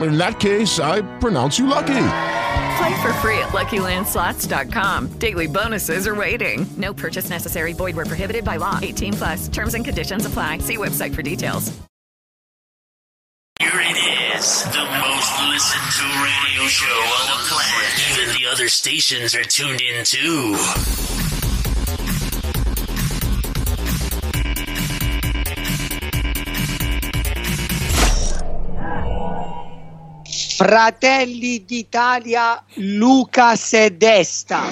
In that case, I pronounce you lucky. Play for free at LuckyLandSlots.com. Daily bonuses are waiting. No purchase necessary. Void where prohibited by law. 18 plus. Terms and conditions apply. See website for details. Here it is, the most listened to radio show on the planet. Even the other stations are tuned in too. Fratelli d'Italia, Luca Sedesta.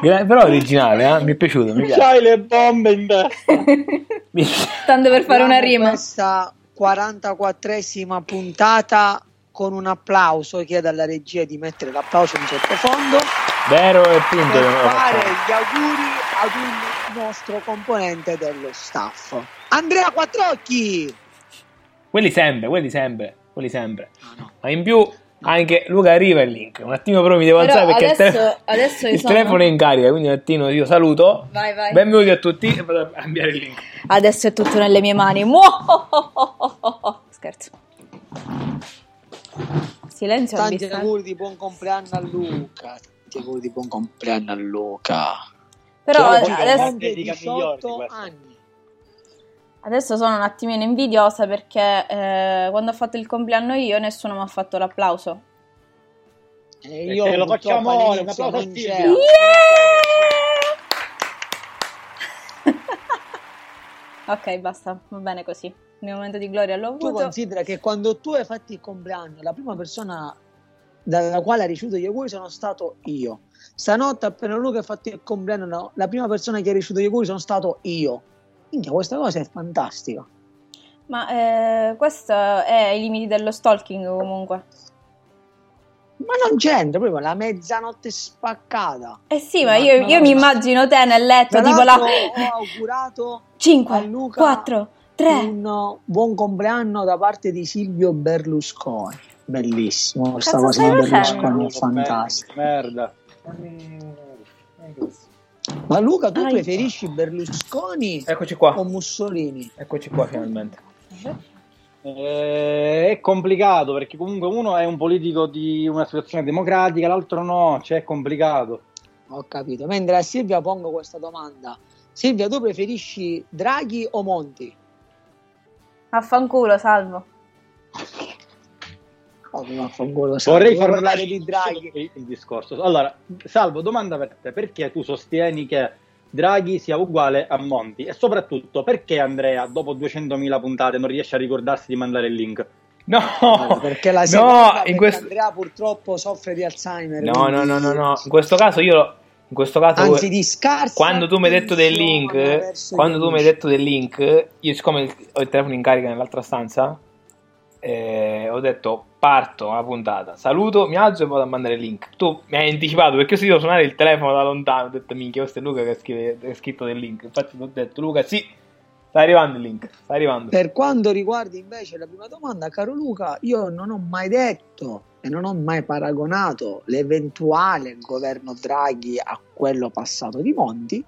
Gra- però originale, eh? mi è piaciuto. Mi piace. C'hai le bombe in testa. Tanto per fare una rima. Questa 44esima puntata con un applauso. Chiedo alla regia di mettere l'applauso in sottofondo Vero e punto. per fare gli auguri ad un nostro componente dello staff. Andrea Quattrocchi! Quelli sempre, quelli sempre, quelli sempre. Ma in più anche Luca arriva il link. Un attimo però mi devo Però alzare perché il, adesso- tele- adesso io il sono- telefono è in carica, quindi un attimo io saluto. Vai, vai. Benvenuti a tutti e vado a cambiare il link. Adesso è tutto nelle mie mani. Muohohohoho. Scherzo. Silenzio Tanti auguri di buon compleanno a Luca. Tanti auguri di buon compleanno a Luca. Però oggi adesso, compie Dedica migliore di 18 questa. anni. Adesso sono un attimino invidiosa perché eh, quando ho fatto il compleanno io nessuno mi ha fatto l'applauso. E Perché io lo purtroppo facciamo ora, un applauso a non Silvia. c'ero. Ok, basta, va bene così. Il mio momento di gloria l'ho Tu avuto. considera che quando tu hai fatto il compleanno, la prima persona dalla quale ha ricevuto gli auguri sono stato io. Stanotte, appena Luca ha fatto il compleanno, no, la prima persona che ha ricevuto gli auguri sono stato io. Minchia, questa cosa è fantastica. Ma eh, questo è ai limiti dello stalking comunque. Ma non c'entra proprio la mezzanotte spaccata. Eh sì, ma io, io mi immagino te nel letto, tipo la ho augurato a 5, Luca 4, 3. un buon compleanno da parte di Silvio Berlusconi. Bellissimo, questa cosa di? Berlusconi è fantastica. Merda. Ma Luca, tu Aia. preferisci Berlusconi Eccoci qua. o Mussolini? Eccoci qua finalmente. Eh, è complicato perché comunque uno è un politico di una situazione democratica, l'altro no, cioè è complicato. Ho capito. Mentre a Silvia pongo questa domanda. Silvia, tu preferisci Draghi o Monti? Affanculo, salvo. Vorrei far parlare di Draghi. il, discorso. Allora, Salvo, domanda per te, perché tu sostieni che Draghi sia uguale a Monti e soprattutto perché Andrea dopo 200.000 puntate non riesce a ricordarsi di mandare il link? No, Perché la no, seconda, in perché questo... Andrea purtroppo soffre di Alzheimer. No, no, quindi- no, no, no. In questo caso io... In questo caso... Anzi, di scarsa quando tu mi hai detto del link, quando tu mi hai detto del link, io siccome il- ho il telefono in carica nell'altra stanza, eh, ho detto parto una puntata, saluto, mi alzo e vado a mandare il link. Tu mi hai anticipato perché io sentivo suonare il telefono da lontano, ho detto minchia, questo è Luca che, scrive, ha scritto del link. Infatti ti ho detto Luca sì, sta arrivando il link, sta arrivando. Per quanto riguarda invece la prima domanda, caro Luca, io non ho mai detto e non ho mai paragonato l'eventuale governo Draghi a quello passato di Monti.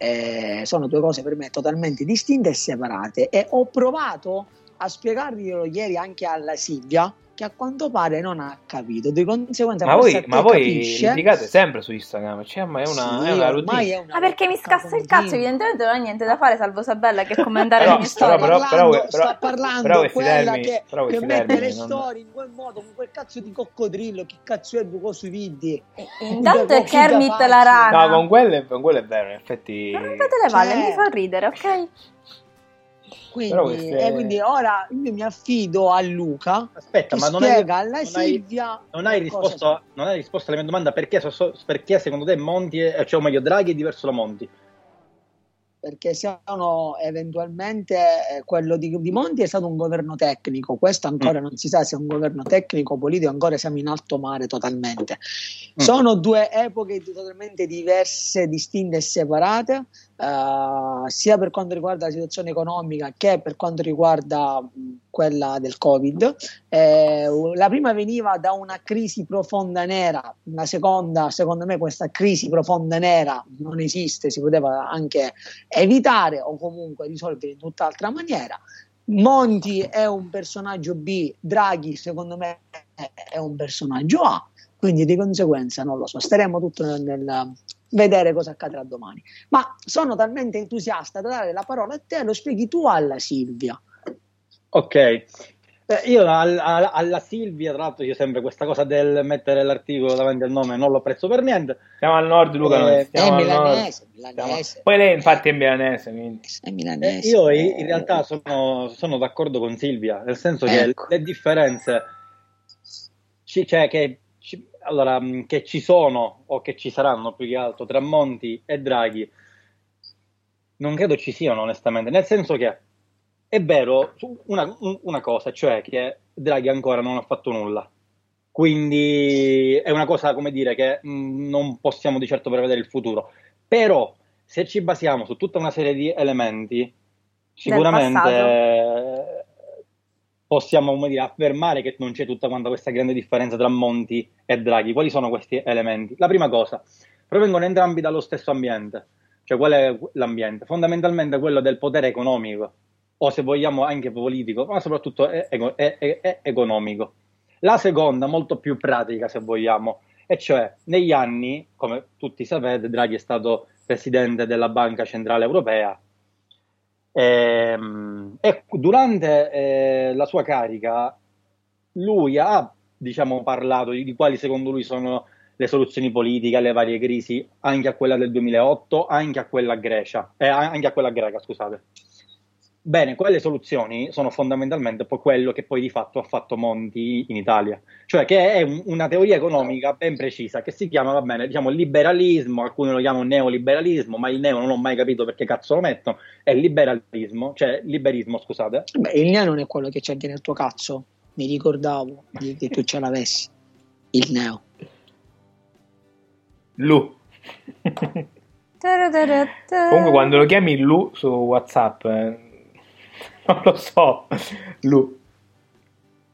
eh, sono due cose per me totalmente distinte e separate e ho provato a spiegarglielo ieri anche alla Silvia che a quanto pare non ha capito di conseguenza Ma voi, ma voi capisce. litigate sempre su Instagram, cioè, ma è una, Sì, è una routine. è una Ma perché mi scassa il cazzo, evidentemente non ho niente da fare salvo Sabella che commentare Però- le mie però- storie. però- parlando, però- sta parlando però quella termini- che, però che mette le non- storie in quel modo con quel cazzo di coccodrillo che cazzo è con sui video Intanto è Kermit la rana. No, con quello, è, con quello è vero, in effetti... Non rompete le palle, Cioè- mi fa ridere, ok? Quindi, queste- e quindi ora io mi affido a Luca Aspetta, ma non hai, alla non hai- Silvia non hai risposto, non hai risposto alla mia domanda perché, so- so- perché secondo te Monti, è, cioè o meglio Draghi è diverso da Monti? perché siano eventualmente eh, quello di, di Monti è stato un governo tecnico, questo Mm. ancora non si sa se è un governo tecnico o politico, ancora siamo in alto mare totalmente. Mm. Sono due epoche totalmente diverse, distinte e separate, eh, sia per quanto riguarda la situazione economica che per quanto riguarda quella del Covid. Eh, la prima veniva da una crisi profonda nera, la seconda, secondo me, questa crisi profonda nera non esiste, si poteva anche evitare o comunque risolvere in tutt'altra maniera. Monti è un personaggio B, Draghi secondo me è un personaggio A, quindi di conseguenza non lo so, staremo tutto nel vedere cosa accadrà domani. Ma sono talmente entusiasta da dare la parola a te, lo spieghi tu alla Silvia. Ok. Eh, io al- al- alla Silvia, tra l'altro, io sempre questa cosa del mettere l'articolo davanti al nome non lo apprezzo per niente. Siamo al nord, Luca, Eh, noi È stiamo al nord. milanese, milanese, Poi lei infatti è milanese, quindi... è Eh, milanese. io in in realtà sono, sono d'accordo con Silvia, nel senso che Ecco. le differenze ci, cioè che, allora, mh, che ci sono o che ci saranno più che altro tra Monti e Draghi non credo ci siano onestamente, nel senso che è vero una, un- una cosa, cioè che Draghi ancora non ha fatto nulla. Quindi è una cosa, come dire, che mh, non possiamo di certo prevedere il futuro. Però se ci basiamo su tutta una serie di elementi, sicuramente possiamo dire, affermare che non c'è tutta questa grande differenza tra Monti e Draghi. Quali sono questi elementi? La prima cosa, provengono entrambi dallo stesso ambiente. Cioè, qual è l'ambiente? Fondamentalmente quello del potere economico, o se vogliamo anche politico, ma soprattutto è- è- è economico. La seconda, molto più pratica, se vogliamo, e cioè negli anni, come tutti sapete, Draghi è stato presidente della Banca Centrale Europea Ehm, e durante eh, la sua carica lui ha diciamo, parlato di, di quali secondo lui sono le soluzioni politiche alle varie crisi, anche a quella del 2008, anche a quella Grecia, eh, anche a quella greca, scusate. Bene, quelle soluzioni sono fondamentalmente poi quello che poi di fatto ha fatto Monti in Italia, cioè che è un- una teoria economica ben precisa che si chiama, va bene, diciamo liberalismo, alcuni lo chiamano neoliberalismo, ma il neo non ho mai capito perché cazzo lo mettono, è liberalismo, cioè liberismo, scusate. Beh, il neo non è quello che c'è anche nel tuo cazzo, mi ricordavo di- che tu ce l'avessi, il neo. Lu. Comunque quando lo chiami Lu su Whatsapp, eh, non lo so, Lu.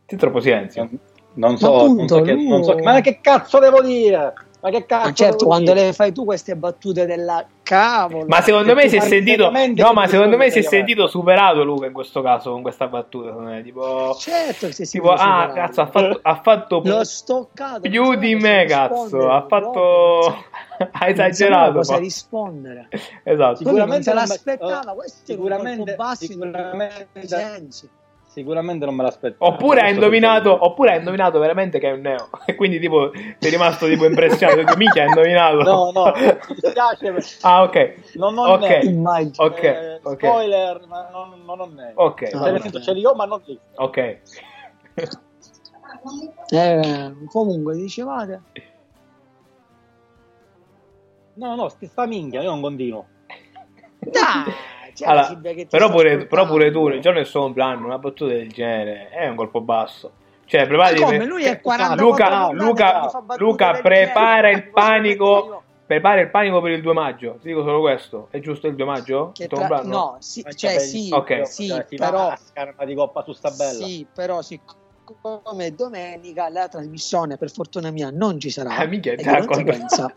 C'è troppo silenzio. Non so, Ma non appunto, so che, non so- ma che cazzo devo dire? Ma che cazzo Ma certo, quando dire? le fai tu queste battute della cavolo. Ma secondo Se me si è sentito. No, ma secondo me si è sentito superato Luca in questo caso con questa battuta. Tipo. Certo che si è Tipo, sentito ah, superato. cazzo, ha fatto, ha fatto L'ho stoccato. più di me, cazzo. Ha fatto. ha esagerato. cosa rispondere. Esatto. Sicuramente l'aspettava, oh, questo è un sicuramente- colpo basso in sicuramente- sensi. Sicuramente non me l'aspettavo. Oppure hai indovinato, oppure hai indovinato veramente che è un neo. E quindi, tipo, sei rimasto tipo impressionato. Detto, Minchia, hai indovinato. No, no, mi dispiace. ma- ah, ok. Non ho Ok. neo. Ok, Eh, ok. Spoiler, ma non, non ho neo. Ok, nel bene. senso, ce li ho, ma non li. ok. Eh, comunque, dicevate. No, no, sti sta minchia, io non continuo. Dai, Allora, che ti però, pure, però pure tu, il giorno del suo compleanno, una battuta del genere è un colpo basso. Cioè, preparati. Come? per- Lui è 44 Luca, puntate Luca, Luca del prepara genere. il panico. Prepara il panico per il 2 maggio. Ti dico solo questo. È giusto il 2 maggio? Che tra-? No, sì, cioè sì, Ok. sì, Cioè, però a scarpa di coppa su sta bella. Sì, però sic- come domenica la trasmissione per fortuna mia non ci sarà. Ah, e conseguenza,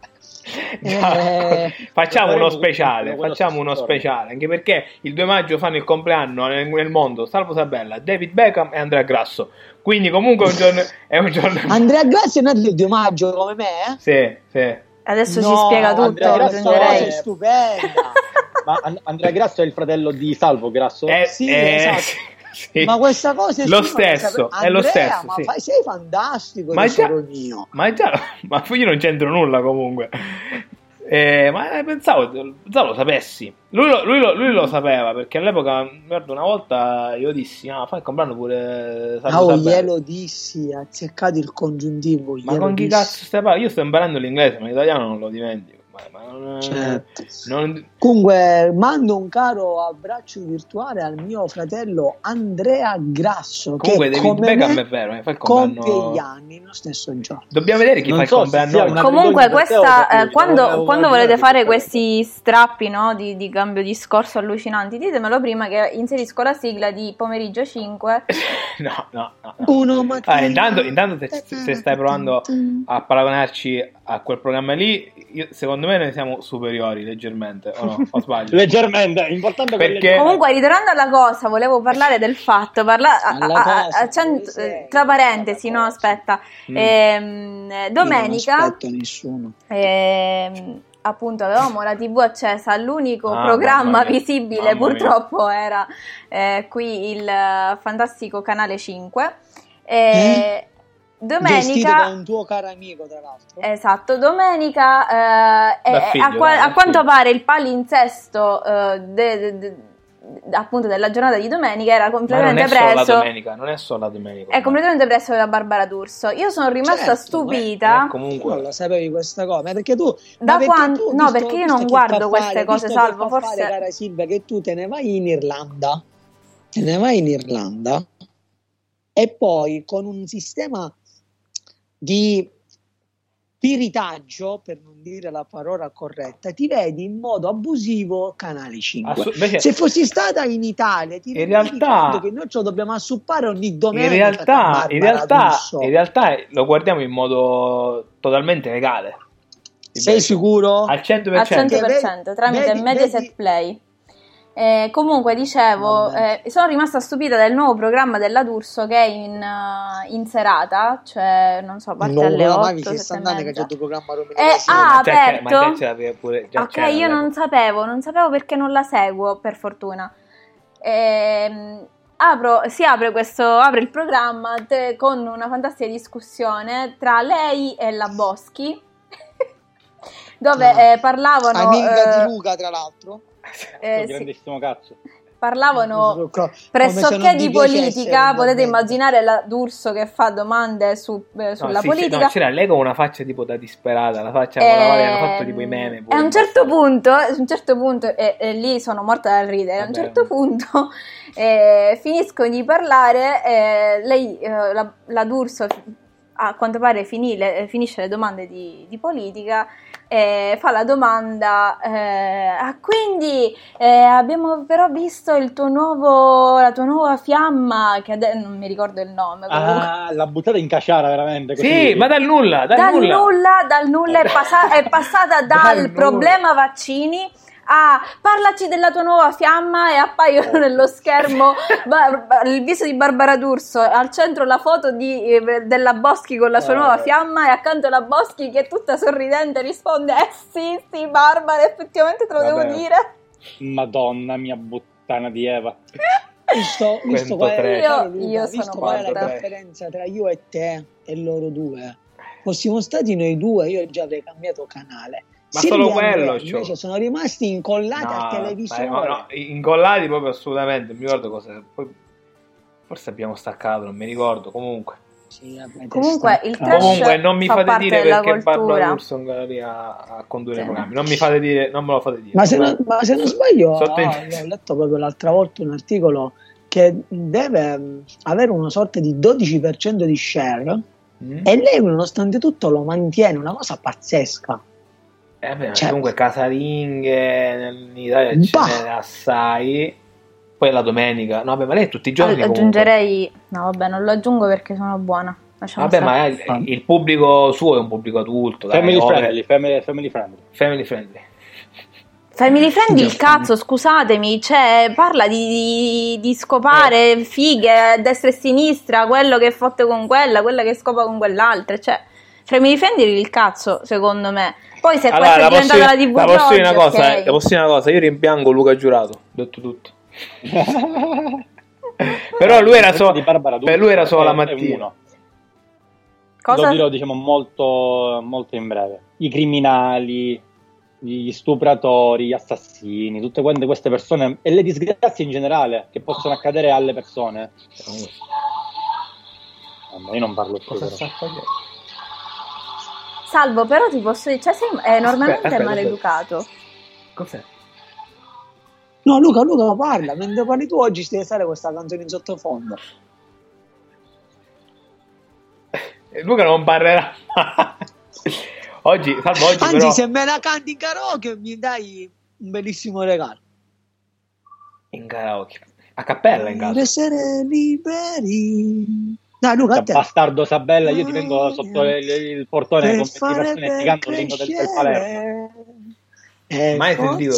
Già, eh, facciamo uno speciale, facciamo uno speciale, anche perché il 2 maggio fanno il compleanno nel, nel mondo Salvo Sabella, David Beckham e Andrea Grasso. Quindi comunque è un giorno... È un giorno... Andrea Grassi è nato il 2 maggio come me, eh? Sì, sì. Adesso ci No, spiega tutto, Andrea Grasso è- stupenda. Ma An- Andrea Grasso è il fratello di Salvo Grasso? Eh, Sì, eh, esatto. Sì. Ma questa cosa è Lo stesso, sape- è lo Andrea, stesso, Ma sì. fai- sei fantastico, Ma già- mio. Ma già, ma io non c'entro nulla comunque. Eh, ma eh, pensavo, pensavo lo sapessi. Lui lo, lui lo- lui lo sapeva perché all'epoca, una volta io dissi: Ah, fai il compleanno pure Salvo Oh, Sabella." glielo dissi, ha azzeccato il congiuntivo. Ma con chi dissi. cazzo stai parlando? Io sto imparando l'inglese, ma l'italiano non lo dimentico. Ma, non, Certo. non- Comunque, mando un caro abbraccio virtuale al mio fratello Andrea Grasso. Comunque, che David come Beckham me è vero, eh, fa il compie compleanno. gli anni lo stesso giorno. Dobbiamo vedere chi Non fa il so se compleanno. Comunque, questa, eh, quando, quando volete fare questi strappi no, di, di cambio discorso allucinanti, ditemelo prima che inserisco la sigla di pomeriggio 5. No, no, no. no. Uno. Ah, intanto, intanto se, se stai provando a paragonarci a quel programma lì, io- secondo me noi siamo superiori leggermente, o no? O sbaglio? Leggermente, è importante Perché- Comunque, ritornando alla cosa, volevo parlare del fatto, parla- a- a- a- cosa, a cent- dove sei? tra parentesi, no, aspetta, Mm. Ehm, Io domenica, Non aspetto nessuno. ehm, appunto, avevamo la TV accesa, l'unico Ah, programma visibile mamma mia. purtroppo era eh, qui il eh, fantastico canale 5. E Eh? Gestito da domenica, un tuo caro amico, tra l'altro. esatto, domenica eh, eh, figlio, a, qua- a quanto pare il palinsesto eh, de- de- de- appunto della giornata di domenica era Ma non completamente è solo la preso. domenica, non è solo la domenica. È completamente preso da Barbara D'Urso. Io sono rimasta Certo, stupita. Eh, Tu comunque, non lo sapevi questa cosa, ma perché tu... Da ma perché quan- tu, no, visto- perché io non guardo queste fare, cose, Salvo, forse- fare, cara Silvia, che tu te ne vai in Irlanda, te ne vai in Irlanda e poi con un sistema di piritaggio, per non dire la parola corretta, ti vedi in modo abusivo Canale 5. assu- invece- Se fossi stata in Italia, ti In rendi realtà- conto che noi ce lo dobbiamo assuppare ogni in domenica. realtà, per in realtà, in realtà lo guardiamo in modo totalmente legale. Sei sicuro? Al 100%. al 100% Vedi- tramite vedi- Mediaset vedi- Play. Eh, comunque dicevo, eh, sono rimasta stupita del nuovo programma della D'Urso che è in, eh, in serata, cioè non so, parte Non alle la 8, Mavi che 7 sta e andando che c'è il programma Roma Eh, ah, ma aperto? c'era pure- già ok, c'era io non sapevo, non sapevo perché non la seguo, per fortuna. Ehm, apro- si apre questo, apre il programma te- con una fantastica discussione tra lei e la Boschi, dove Ah. eh, parlavano, Amica eh, di Luca, tra l'altro. Eh, sì, grandissimo cazzo. parlavano pressoché di politica, potete immaginare la D'Urso che fa domande su- eh, No, sulla sì, sì, politica. no, c'era lei con una faccia tipo da disperata, la faccia con la quale hanno fatto Ehm, tipo i meme. E pure. a un certo punto, a un certo punto e, e lì sono morta dal ridere. A un Vabbè. certo punto eh, finiscono di parlare. eh, lei, eh, la, la D'Urso, a quanto pare finì le- finisce le domande di, di politica. E fa la domanda, eh, ah, quindi eh, abbiamo però visto il tuo nuovo, la tua nuova fiamma, che ade- non mi ricordo il nome. comunque. Ah, l'ha buttata in caciara veramente. Così. Sì, ma dal nulla, dal, dal nulla. nulla, dal nulla è, passa- è passata dal, Dal nulla. problema vaccini a parlaci della tua nuova fiamma e appaiono nello schermo Bar- Bar- il viso di Barbara D'Urso al centro la foto di, eh, della Boschi con la sua Eh. nuova fiamma e accanto la Boschi che tutta sorridente risponde eh sì sì Barbara effettivamente te lo Vabbè. devo dire Madonna mia puttana di Eva. Visto, visto qual è, Io- io visto sono qual è la differenza tra io e te e loro due, fossimo stati noi due, io già avrei cambiato canale. Ma Silvia solo Andrea quello, invece cioè. sono rimasti incollati al No, televisore. ma- no, incollati proprio assolutamente. Non mi ricordo cosa. Poi, forse abbiamo staccato, non mi ricordo. Comunque, Sì, Comunque, il trash comunque non mi fa fate dire perché Barbara cultura. D'Urso è lì a, condurre Sì. i programmi. Non mi fate dire, non me lo fate dire. Ma se, non, ma se non sbaglio, Sotto in- ah, ho letto proprio l'altra volta un articolo che deve mh, avere una sorta di 12% di share Mm? e lei nonostante tutto lo mantiene, una cosa pazzesca. Eh, beh, Cioè- comunque casalinghe in Italia ce n'è assai. Poi la domenica. No, vabbè, ma lei è tutti i giorni. comunque. Aggiungerei... No, vabbè, non lo aggiungo perché sono buona. Lasciamo Vabbè, stare. ma il, il pubblico suo è un pubblico adulto. dai, Family ora- friendly, family, family friendly. Family friendly. Family friendly il cazzo, scusatemi, cioè parla di, di- di scopare fighe a destra e sinistra, quello che fotte con quella, quella che scopa con quell'altra, cioè family friendly il cazzo, secondo me. Poi se questa è diventata la TV la posso dire di una cosa, ok. eh, la posso dire una cosa, io rimpiango Luca Giurato, detto tutto. Però lui era, so- di Barbara per lui era solo la mattina. Cosa? Lo dirò diciamo molto, molto in breve. I criminali, gli stupratori, gli assassini, tutte quante queste persone e le disgrazie in generale che possono accadere alle persone. Io non parlo più. però. Salvo, però ti posso dire, cioè sei è enormemente aspetta, maleducato. Cos'è? No, Luca, Luca, parla. Mentre parli tu oggi stai a fare questa canzone in sottofondo. Eh, Luca non parlerà mai. Oggi, salvo oggi Anzi, però... se me la canti in karaoke mi dai un bellissimo regalo. In karaoke. A cappella in Per caso. essere liberi. Dai, Luca, a te. Bastardo Sabella, io ti vengo sotto il, il portone Per con 20 fare persone per spiegando l'inno del, del Palermo. E Mai sentito,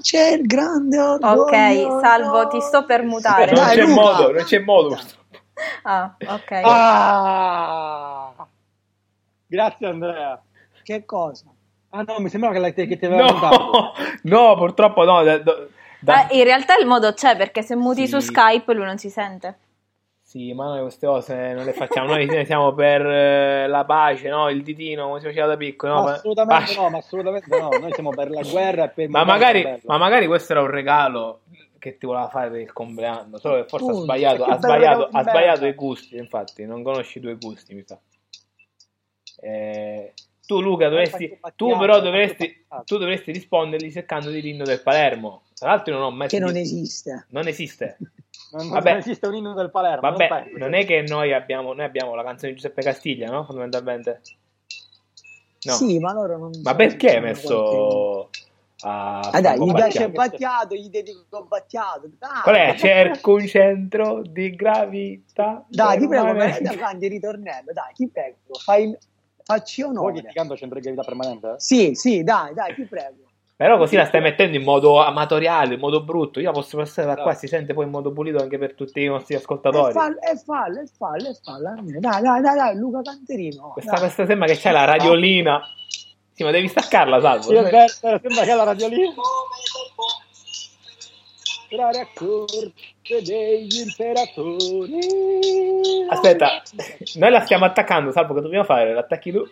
c'è il grande orgoglio. Ok, Salvo, ti sto per mutare. Non Dai, c'è Luca. modo, non c'è modo. Ah, ok. Ah! Grazie Andrea. Che cosa? Ah no, mi sembrava che, la- che ti aveva mutato. No, no, purtroppo no. da- da- da- Eh, in realtà il modo c'è perché se muti Sì. su Skype lui non si sente. Sì, ma noi queste cose non le facciamo. Noi ne siamo per eh, la pace, no? Il ditino, come si faceva da piccolo. No? Assolutamente Pace. no, ma assolutamente no. Noi siamo per la guerra e per Ma magari, ma magari questo era un regalo che ti voleva fare per il compleanno. Solo che forse ha Punto. sbagliato, Che ha sbagliato, di ha sbagliato merda. i gusti. Infatti, non conosci i tuoi gusti, mi sa. Eh, tu, Luca, dovresti, tu però dovresti, tu dovresti rispondergli seccandoti l'inno del Palermo. Tra l'altro, non ho mai Che non esiste. non esiste. Non, Vabbè. non esiste un inno del Palermo. Vabbè, penso. non è che noi abbiamo, noi abbiamo la canzone di Giuseppe Castiglia, no? Fondamentalmente. No. Sì, ma loro non Ma perché hai messo a Ah, dai, gli piace Battiato? Gli dedico Battiato. Dai. Qual è? Cerco un centro di gravità. Dai, ti prego, permanente. vai da canti il ritornello. Dai, ti prego, fai, facci Vuoi che onore. ti canto sempre in gravità permanente? Sì, sì, dai, dai, ti prego. Però così la stai mettendo in modo amatoriale, in modo brutto. Io la posso passare da qua, Esatto. si sente poi in modo pulito anche per tutti i nostri E ascoltatori. fallo, e fallo, e fallo, e fallo. Dai, dai, dai, dai, Luca Canterino. Questa, dai. questa sembra che c'è la radiolina. Sì, ma devi staccarla, salvo. È vero, sembra che ha la radiolina. Le corte degli imperatori. Aspetta, noi la stiamo attaccando, salvo che dobbiamo fare? L'attacchi tu?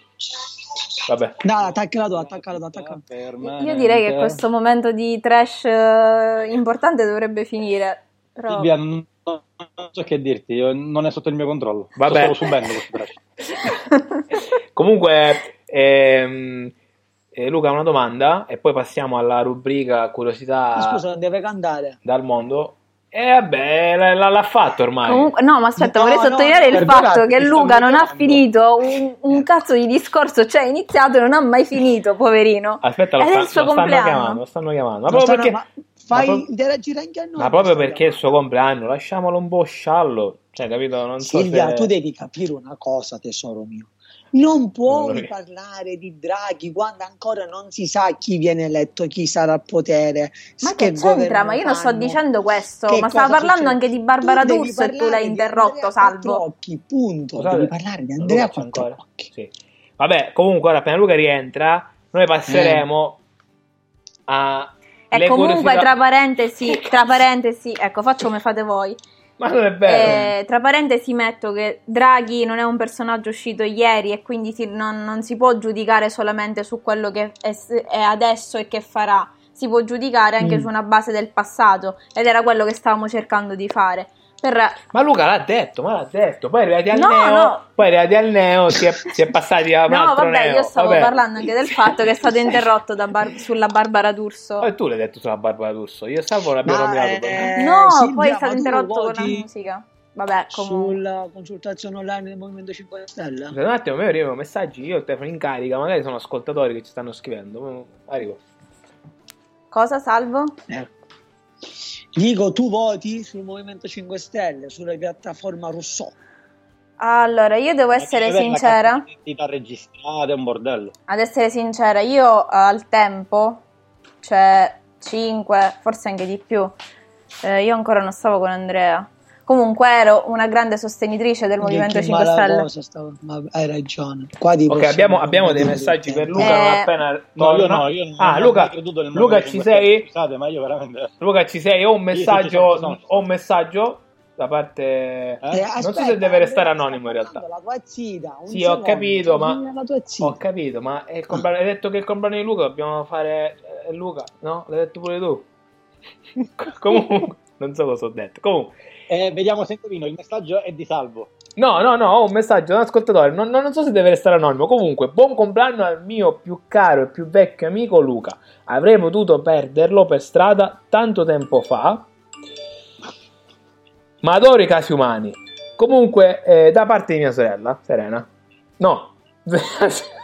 Vabbè. Dai, tu, attaccala tu. Io direi che questo momento di trash eh, importante dovrebbe finire. Però... Silvia, non, so che dirti, io- non è sotto il mio controllo. Vabbè. Sto solo subendo questo trash. Comunque, ehm, eh, Luca, una domanda e poi passiamo alla rubrica curiosità Scusa, non deve cantare. dal mondo. E vabbè, l- l- l'ha fatto ormai. Comunque, no, ma aspetta, No, vorrei no, sottolineare il perdonate, fatto che Luca non ha finito un, un cazzo di discorso, cioè è iniziato e non ha mai finito, poverino. Aspetta, lo, sta- il suo lo stanno chiamando, lo stanno chiamando. Ma proprio stanno- perché, ma fai ma pro- interagire anche a noi. ma proprio perché è il suo compleanno, lasciamolo un po' sciallo. Cioè, capito? Non so Silvia, se... tu devi capire una cosa, tesoro mio. Non puoi lo- parlare di Draghi quando ancora non si sa chi viene eletto, chi sarà al potere. Ma che che c'entra? Ma io non sto dicendo questo, che ma stava parlando succede. anche di Barbara Tu D'Urso e tu l'hai interrotto, Salvo. Quattrocchi, punto. Scusate, devi parlare di Andrea? Quattrocchi. Sì. Vabbè, comunque, ora appena Luca rientra, noi passeremo a. E comunque, curiosità- tra parentesi, tra parentesi, ecco, faccio come fate voi. Ma non è vero. Eh, tra parentesi metto che Draghi non è un personaggio uscito ieri e quindi si- non, non si può giudicare solamente su quello che è, è adesso e che farà, si può giudicare anche Mm. su una base del passato ed era quello che stavamo cercando di fare. Per... Ma Luca l'ha detto, ma l'ha detto. Poi arrivati al No, neo, no. poi arrivati al neo si è, si è passati a un No, altro vabbè, neo. io stavo Vabbè. parlando anche del fatto che è stato interrotto da Bar- sulla Barbara D'Urso. Poi tu l'hai detto sulla Barbara D'Urso. Io stavo l'abbiamo nominato. eh, per- No, Silvia, poi è stato interrotto con la musica. Vabbè, comunque. Sulla consultazione online del Movimento 5 Stelle? Scusate un attimo, a me arrivano messaggi. Io ho il telefono in carica. Magari sono ascoltatori che ci stanno scrivendo. Arrivo. Cosa, Salvo? Eh. Dico, tu voti sul Movimento 5 Stelle, sulla piattaforma Rousseau. Allora, io devo essere sincera. carta d'identità registrata è un bordello. Ad essere sincera, io al tempo, cioè 5, forse anche di più, eh, io ancora non stavo con Andrea. Comunque ero una grande sostenitrice del Movimento Che 5 mala Stelle. stavo- ma hai ragione. Ok, abbiamo, abbiamo dei messaggi per Luca. non Eh, appena No, io no, io non ah, ho Luca, mai creduto nel Luca, ci 5 Stelle, sei? Scusate, ma io veramente... Luca, ci sei? Ho un messaggio. Ho un messaggio da parte. Eh, non so aspetta, se deve restare Andrea, anonimo in realtà. La tua zita, un Sì, ho secondo, capito, ma-. Ho capito, ma compleanno- hai detto che è il compleanno di Luca, dobbiamo fare eh, Luca, no? L'hai detto pure tu. Comunque, non so cosa ho detto. Comunque, Eh, vediamo se indovino, il messaggio è di Salvo. no, no, no, ho un messaggio da un ascoltatore. Non, non so se deve restare anonimo. Comunque, buon compleanno al mio più caro e più vecchio amico Luca. Avrei potuto perderlo per strada tanto tempo fa. Ma adoro i casi umani. Comunque, eh, da parte di mia sorella, Serena. No.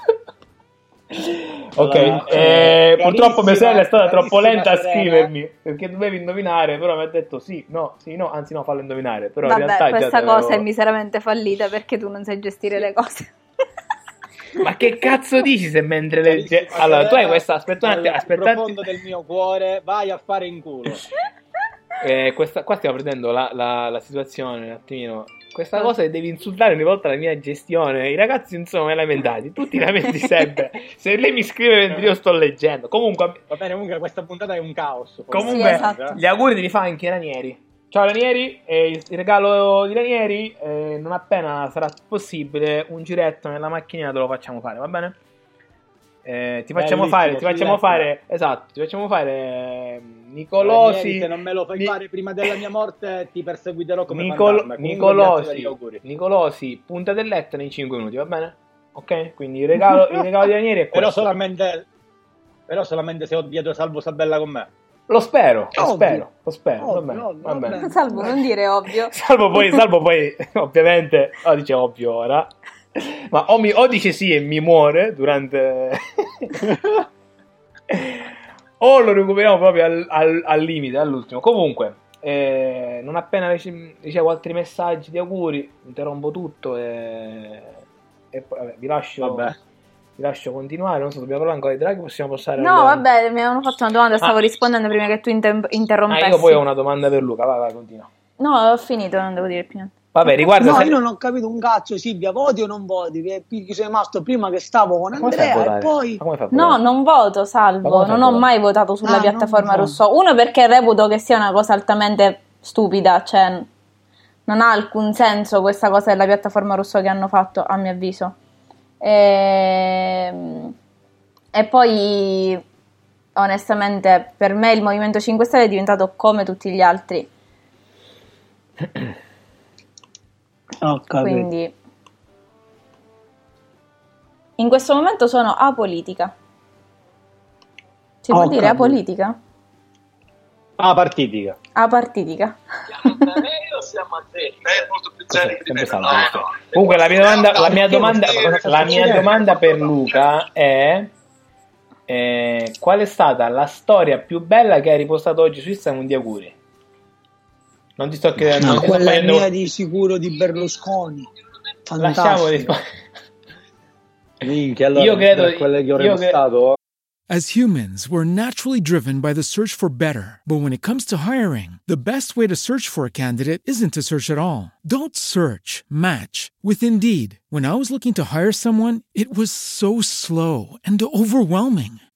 ok, Allora, eh, eh, purtroppo mia sorella è stata troppo lenta a Serena. scrivermi perché dovevi indovinare, però mi ha detto sì, no, sì, no, anzi no, fallo indovinare. Però in Vabbè, realtà già questa cosa è miseramente fallita perché tu non sai gestire le cose. Ma che cazzo dici se mentre legge... Allora, tu hai questa... Aspetta un attimo, dal aspetta attimo. del mio cuore, vai a fare in culo. Eh, questa, qua stiamo prendendo la, la- la situazione un attimino. Questa cosa che devi insultare ogni volta la mia gestione. I ragazzi non sono mai lamentati, tu ti lamenti sempre. Se lei mi scrive mentre io sto leggendo. Comunque, Va bene, comunque questa puntata è un caos. comunque Sì, esatto. gli auguri te li fa anche Ranieri. Ciao Ranieri, e il regalo di Ranieri, eh, non appena sarà possibile, un giretto nella macchinina te lo facciamo fare, va bene? Eh, ti facciamo Bellissimo, fare, ti facciamo fare, esatto, ti facciamo fare eh, Nicolosi. Se non me lo fai Ni- fare prima della mia morte, ti perseguiterò come Nicol- Nicolosi. Nicolosi, punta del letto in 5 minuti, va bene? Ok? Quindi il regalo, il regalo di Ranieri è Però questo. solamente, però solamente se ho dietro Salvo Sabella con me. Lo spero, lo Ovvio. spero, lo spero, va Ovvio, bene, ovvio, va va bene. Salvo, non dire ovvio. Salvo poi, salvo poi ovviamente, oh, dice ovvio ora, ma o, mi- o dice sì e mi muore durante... o lo recuperiamo proprio al, al- al limite, all'ultimo. Comunque, eh, non appena rice- ricevo altri messaggi di auguri, interrompo tutto e, e poi vabbè, vi lascio... Vabbè. Vi lascio continuare, non so, dobbiamo parlare ancora di Draghi, possiamo passare No, al- vabbè, mi avevano fatto una domanda, stavo Ah. rispondendo prima che tu inter- Ah, interrompessi. io poi ho una domanda per Luca, vai, vai, continua. No, ho finito, non devo dire più niente. Vabbè, riguarda... No, se- io non ho capito un cazzo, Silvia, voti o non voti? Che che sei rimasto prima che stavo con Andrea e poi... No, non voto, salvo. Non ho mai votato sulla Ah, piattaforma Rousseau. Uno perché reputo che sia una cosa altamente stupida, cioè non ha alcun senso questa cosa della piattaforma Rousseau che hanno fatto, a mio avviso. Ehm, E, poi, onestamente, per me il Movimento 5 Stelle è diventato come tutti gli altri. Capito. Quindi, in questo momento sono apolitica. Si può Ho dire capito. apolitica? Ah, partitica. Apartitica. Sempre salvo, giusto. Comunque la mia domanda, la mia domanda, la mia domanda per Luca è eh, qual è stata la storia più bella che hai ripostato oggi su Instagram di auguri? Non ti sto chiedendo, No, non sto quella facendo- mia di sicuro di Berlusconi. Fantastico. Minchia, allora, Io credo- per quelle che ho io eh. As humans, we're naturally driven by the search for better. But when it comes to hiring, the best way to search for a candidate isn't to search at all. Don't search, match with Indeed. When I was looking to hire someone, it was so slow and overwhelming.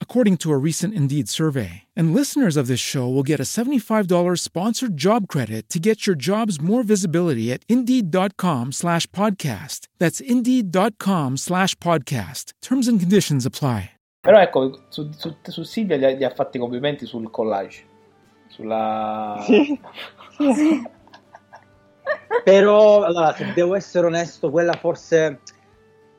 according to a recent Indeed survey. And listeners of this show will get a $75 sponsored job credit to get your jobs more visibility at Indeed.com slash podcast. That's Indeed.com slash podcast. Terms and conditions apply. Però ecco, su, su, su Silvia gli ha, gli ha fatti i complimenti sul collage. Sulla... Sì. Però, allora, se devo essere onesto, quella forse,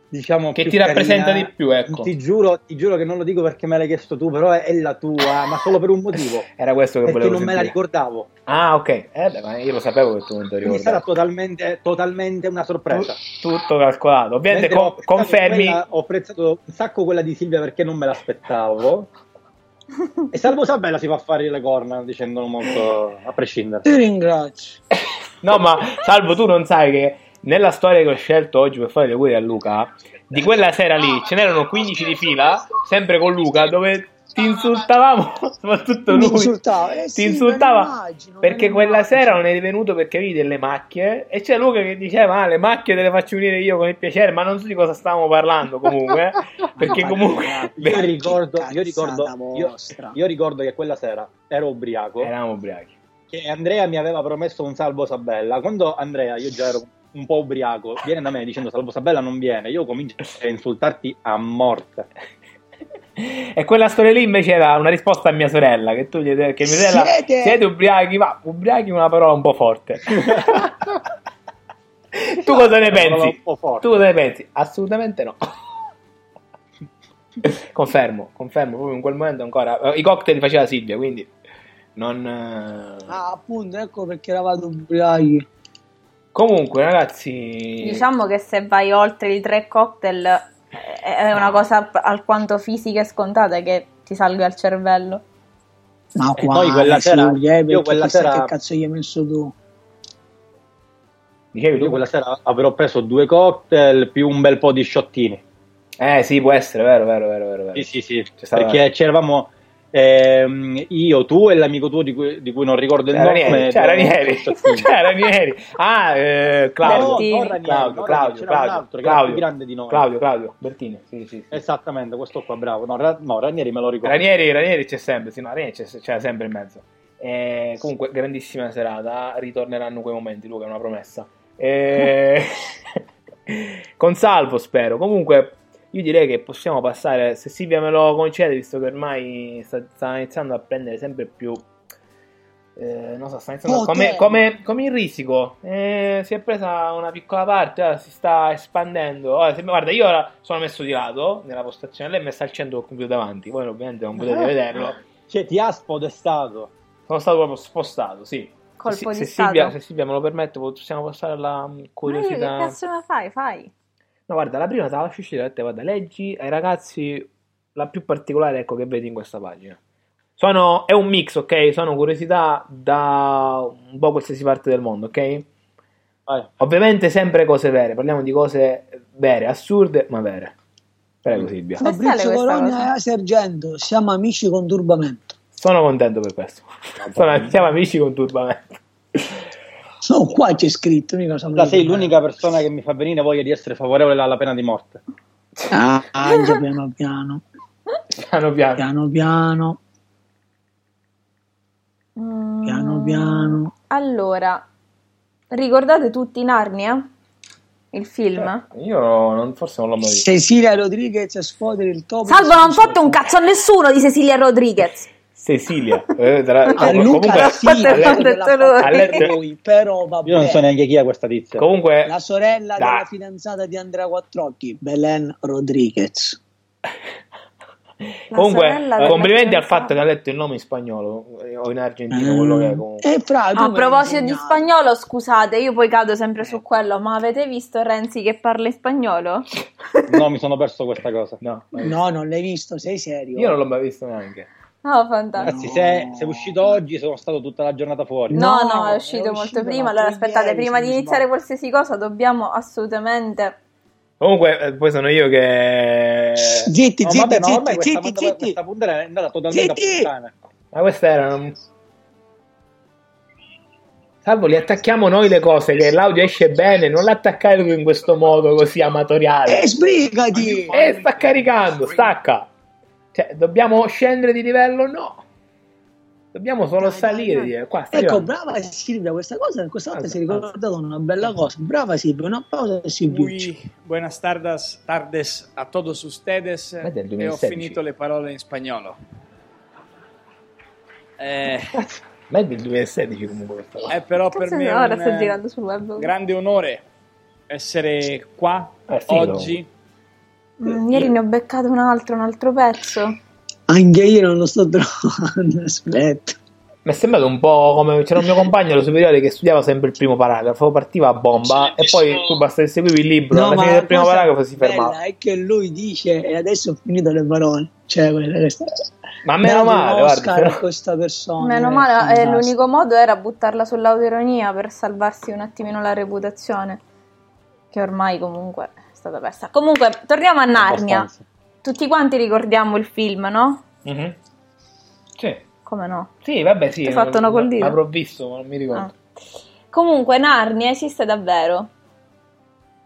diciamo, Che più ti rappresenta carina- di più, ecco. Ti giuro, ti giuro che non lo dico perché me l'hai chiesto tu, però è, è la tua, ma solo per un motivo. Era questo che perché volevo non me la sentire. ricordavo. Ah, ok. Eh, beh, ma io lo sapevo che tu non te lo Quindi sarà ricordavi. totalmente, totalmente una sorpresa. Tu- tutto calcolato. Ovviamente con- apprezzato confermi... quella- ho apprezzato un sacco quella di Silvia perché non me l'aspettavo. e Salvo Sabella si fa fare le corna dicendolo molto a prescindere. Ti ringrazio. No, ma Salvo, tu non sai che nella storia che ho scelto oggi per fare gli auguri a Luca, di quella sera lì ce n'erano 15 di fila, sempre con Luca, dove ti insultavamo, soprattutto Mi lui. insultava, eh ti sì, me insultava immagino, perché quella sera non eri venuto perché avevi delle macchie e c'è Luca che diceva ah, le macchie te le faccio venire io con il piacere ma non so di cosa stavamo parlando comunque perché comunque Io ricordo, io, ricordo, io, io ricordo che quella sera ero ubriaco. eravamo ubriachi che Andrea mi aveva promesso un salvo Sabella. Quando Andrea, io già ero un po' ubriaco, viene da me dicendo salvo Sabella non viene, io comincio a insultarti a morte. E quella storia lì invece era una risposta a mia sorella, che tu gli che mia sorella Siete- siete ubriachi, ma ubriachi è una parola un po' forte. tu cosa ne pensi? Tu cosa ne pensi? Assolutamente no. confermo, confermo, proprio in quel momento ancora. I cocktail li faceva Silvia, quindi non... eh. Ah, appunto, ecco perché eravate ubriachi. Comunque ragazzi... Diciamo che se vai oltre i tre cocktail eh, è una cosa alquanto fisica e scontata che ti salga al cervello. Ma qua, poi quella sera- Silvia, eh, io quella sera- che cazzo gli hai messo tu? Dicevi tu? quella sera avrò preso due cocktail più un bel po' di sciottini. Eh sì, può essere, vero, vero, vero, vero. vero. Sì, sì, sì. Perché c'eravamo ehm, io, tu e l'amico tuo di cui, di cui non ricordo il C'era nome. Ranieri, c'era dovevamo Ranieri, c'era Ranieri. Ah, eh, Claudio. Bertini. No, non Ranieri, Claudio, Claudio, Claudio, altro Claudio, più grande di noi. Claudio, Claudio, Bertini, sì, sì, sì. Esattamente, questo qua, bravo. No, Ra- no, Ranieri me lo ricordo. Ranieri, Ranieri c'è sempre, sì, no, Ranieri c'è, c'è sempre in mezzo. Eh, comunque, grandissima serata, ritorneranno quei momenti, Luca, è una promessa. Eh, con salvo, spero. Comunque, io direi che possiamo passare, se Silvia me lo concede, visto che ormai sta, sta iniziando a prendere sempre più... eh, non so, sta iniziando a- come, come, come il risico. Eh, si è presa una piccola parte, ora si sta espandendo. Ora, se- guarda, io ora sono messo di lato nella postazione, lei mi sta al centro col computer davanti. Voi ovviamente non potete vederlo. Cioè, ti ha spodestato. Sono stato proprio spostato, sì. Colpo se, di se Silvia, se Silvia me lo permette, possiamo passare alla mm, Ma io che curiosità. cazzo me fai? Fai. No, guarda, la prima te la lascio uscire, a te, guarda, leggi ai ragazzi la più particolare, ecco, che vedi in questa pagina. Sono, è un mix, ok? Sono curiosità da un po' qualsiasi parte del mondo, ok? Vai. Ovviamente sempre cose vere, parliamo di cose vere, assurde, ma vere. Prego Silvia. Come sale Fabrizio Corogna e Sergento, siamo amici con turbamento. Sono contento per questo. Sono, siamo amici con turbamento. No, qua c'è scritto, mica sono sei l'unica persona che mi fa venire voglia di essere favorevole alla pena di morte. Ah, anche piano piano, Piano piano. piano piano, Mm, piano piano. Allora, ricordate tutti Narnia? Il film? Io non- forse non l'ho mai visto. Cecilia Rodriguez sfoderi il topo. Salvo non fotte un cazzo a nessuno di Cecilia Rodriguez. Cecilia. Eh, tra- A comunque, Luca sì, lui? lui, però vabbè. Io non so neanche chi è questa tizia. comunque La sorella Dai. della fidanzata di Andrea Quattrocchi, Belen Rodriguez. Comunque, eh, della complimenti al fatto che ha letto il nome in spagnolo eh, o in argentino, quello che è comunque. E fra, A proposito di spagnolo, scusate, io poi cado sempre su quello, ma avete visto Renzi che parla in spagnolo? No, mi sono perso questa cosa. No, No, non l'hai visto, sei serio? io non l'ho mai visto neanche. Oh, fantastico. Ragazzi, se, se è uscito oggi sono stato tutta la giornata fuori. No, No, no, è è uscito molto uscito prima. Allora, aspettate, ieri, prima di iniziare sbaglio. qualsiasi cosa, dobbiamo assolutamente. Comunque, eh, poi sono io che. Zitti, No, zitti, vabbè, ma zitti, ormai questa, zitti, questa, zitti. questa puntata è andata totalmente Zitti! a puttane. Ma questa era. un- Salvo, li attacchiamo noi le cose, che l'audio esce bene, non l'attaccare tu in questo modo così amatoriale. Eh, sbrigati! Eh, sta caricando, stacca. Cioè, dobbiamo scendere di livello? No. Dobbiamo solo Dai, salire. dai, dai. Qua, Ecco, brava Silvia, questa cosa questa volta si è ricordata una bella cosa. Brava Silvia, una pausa e si. Muy buenas tardes, tardes a todos ustedes è e ho 2016. finito le parole in spagnolo. Eh, Ma è del 2016 comunque questa cosa. È però per Cazzo, me ora un sta eh, girando sul web. grande onore essere qua Eh, figo. oggi. Mm, ieri ne ho beccato un altro, un altro pezzo. Anche io non lo sto trovando. Aspetta. Mi è sembrato un po' come c'era un mio compagno alle superiori che studiava sempre il primo paragrafo, partiva a bomba e poi tu basta che seguivi il libro, alla fine del primo paragrafo si bella fermava. È che lui dice e adesso ho finito le parole. Cioè, quelle che sta- Ma meno male, guarda, questa persona. Meno è male, eh, l'unico modo era buttarla sull'autoironia per salvarsi un attimino la reputazione, che ormai comunque stata persa. Comunque, torniamo a Narnia. Abbastanza. Tutti quanti ricordiamo il film, no? Mhm. Sì. Come no? Sì, vabbè, sì. Hai fatto una col dito? L'avrò visto, ma non mi ricordo. Ah. Comunque, Narnia esiste davvero.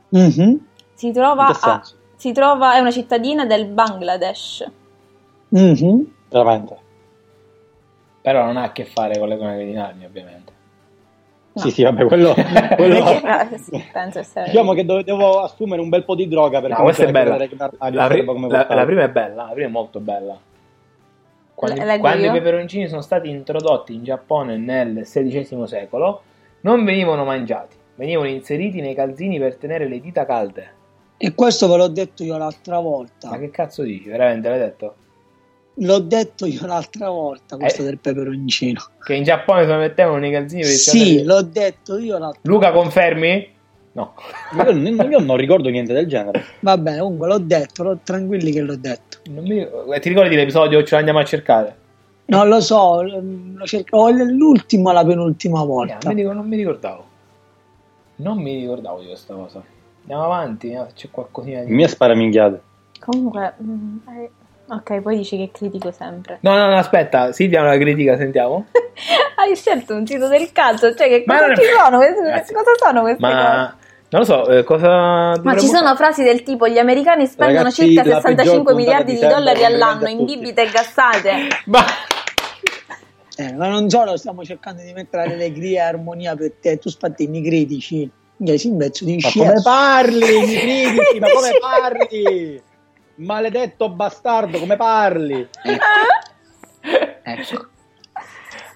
Mhm, Si trova, a, si trova, è una cittadina del Bangladesh. mhm. Veramente. Però non ha a che fare con le cronache di Narnia, ovviamente. No. Sì, sì, vabbè, quello... quello- Eh, sì, penso essere. diciamo che dove- devo assumere un bel po' di droga per No, questa è bella. La, pri- la- la prima è bella, la prima è molto bella. Quando, leggo quando i peperoncini sono stati introdotti in Giappone nel XVI secolo, non venivano mangiati, venivano inseriti nei calzini per tenere le dita calde. E questo ve l'ho detto io l'altra volta. Ma che cazzo dici? Veramente l'hai detto? L'ho detto io l'altra volta, questo Eh. del peperoncino. Che in Giappone se lo mettevano nei calzini per Sì, l'ho detto io l'altra Luca, confermi? No. Io, io non ricordo niente del genere. Va bene, comunque l'ho detto, l'ho- tranquilli che l'ho detto. Non mi- eh, Ti ricordi l'episodio? Ce l'andiamo a cercare. Non lo so, lo cerco, o l'ultima la penultima volta. Eh, mi ric- non mi ricordavo. Non mi ricordavo di questa cosa. Andiamo avanti, eh, c'è qualcosina di... Mi spara minchiate. Comunque, mm, eh, ok, poi dici che critico sempre. No, no, no, aspetta, Silvia una critica, sentiamo. Hai scelto un sito del cazzo, cioè che Ma cosa non ci sono? Queste- cosa sono queste cose? Ma non lo so, eh, cosa Ma ci sono fare? frasi del tipo gli americani spendono Ragazzi, circa la peggior 65 puntata miliardi di dollari all'anno in bibite e gassate. Ma- Eh, ma non solo stiamo cercando di mettere allegria e armonia per te, tu spattini critici. Pezzo di Ma scemo. come parli, mi critici? Ma come parli? Maledetto bastardo, come parli? Ecco.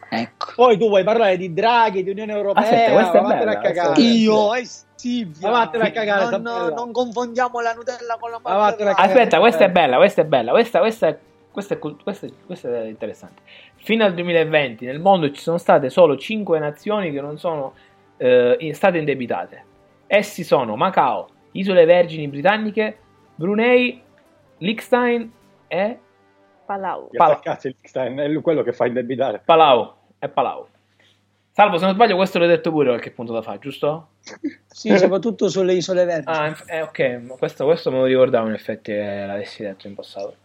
Ecco. Poi tu vuoi parlare di Draghi, di Unione Europea, Aspetta, questa è ma bella, a cagare. Io e Silvia. Ma vattene a cagare, non, non confondiamo la Nutella con la marmellata. Aspetta, questa è bella, questa è bella, questa, questa, è, questa, è, questa, è, questa è interessante. Fino al 2020 nel mondo ci sono state solo 5 nazioni che non sono eh, in- state indebitate. Essi sono Macao, Isole Vergini Britanniche, Brunei, Liechtenstein e Palau. Sta cazzo Liechtenstein, è quello che fa indebitare. Palau. E Palau. Salvo, se non sbaglio, questo l'ho detto pure qualche punto da fa, giusto? Sì, soprattutto sulle isole verdi. Ah, inf- eh, ok, ma questo, questo me lo ricordavo in effetti eh, l'avessi detto in passato.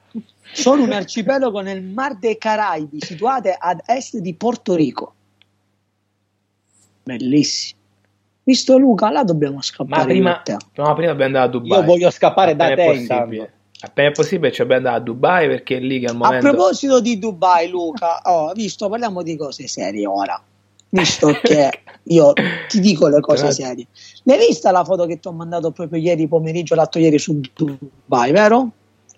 Sono un arcipelago nel Mar dei Caraibi, situate ad est di Porto Rico. Bellissimo. Visto Luca, là dobbiamo scappare. Ma prima, no, prima dobbiamo andare a Dubai. Io voglio scappare da te è possibile. intanto. Appena è possibile ci dobbiamo andare a Dubai perché è lì che al A momento... proposito di Dubai, Luca, oh, visto, parliamo di cose serie ora. Visto che io ti dico le cose Grazie. serie. L'hai vista la foto che ti ho mandato proprio ieri pomeriggio, l'altro ieri su Dubai, vero?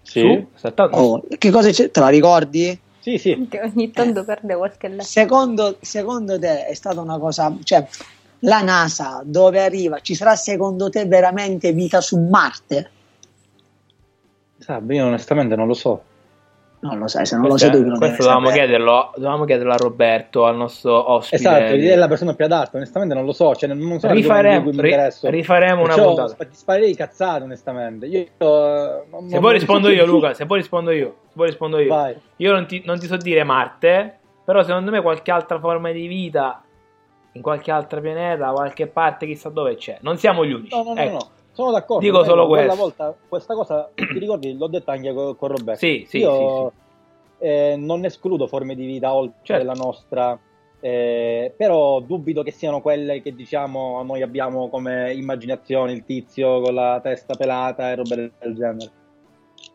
Sì? Saltato? Oh, che cosa c'è? Te la ricordi? sì, sì. Che ogni tanto perde qualche letto. Secondo, secondo te è stata una cosa, cioè la NASA dove arriva? Ci sarà secondo te veramente vita su Marte? Sa, io onestamente non lo so. Non lo sai, se non lo Questo, sai tu che lo questo dovevamo chiederlo, dovevamo chiederlo a Roberto, al nostro ospite. Esatto, è la persona più adatta, onestamente non lo so, cioè, non sono Rifaremo- cui mi interesso. rifaremo una Perciò puntata. Ti sparerei cazzate, onestamente. Io, non- Se poi non rispondo so io, Luca, se poi rispondo io, se poi rispondo io. Vai. Io non ti, non ti so dire Marte, però secondo me qualche altra forma di vita in qualche altro pianeta, qualche parte, chissà dove c'è. Non siamo gli unici. No, no, no, ecco. no. Sono d'accordo. Dico solo quella questo. volta questa cosa, ti ricordi, l'ho detto anche con, con Roberto. Sì, sì, Io eh, non escludo forme di vita oltre Certo. la nostra, eh, però dubito che siano quelle che diciamo noi abbiamo come immaginazione, il tizio con la testa pelata e roba del genere.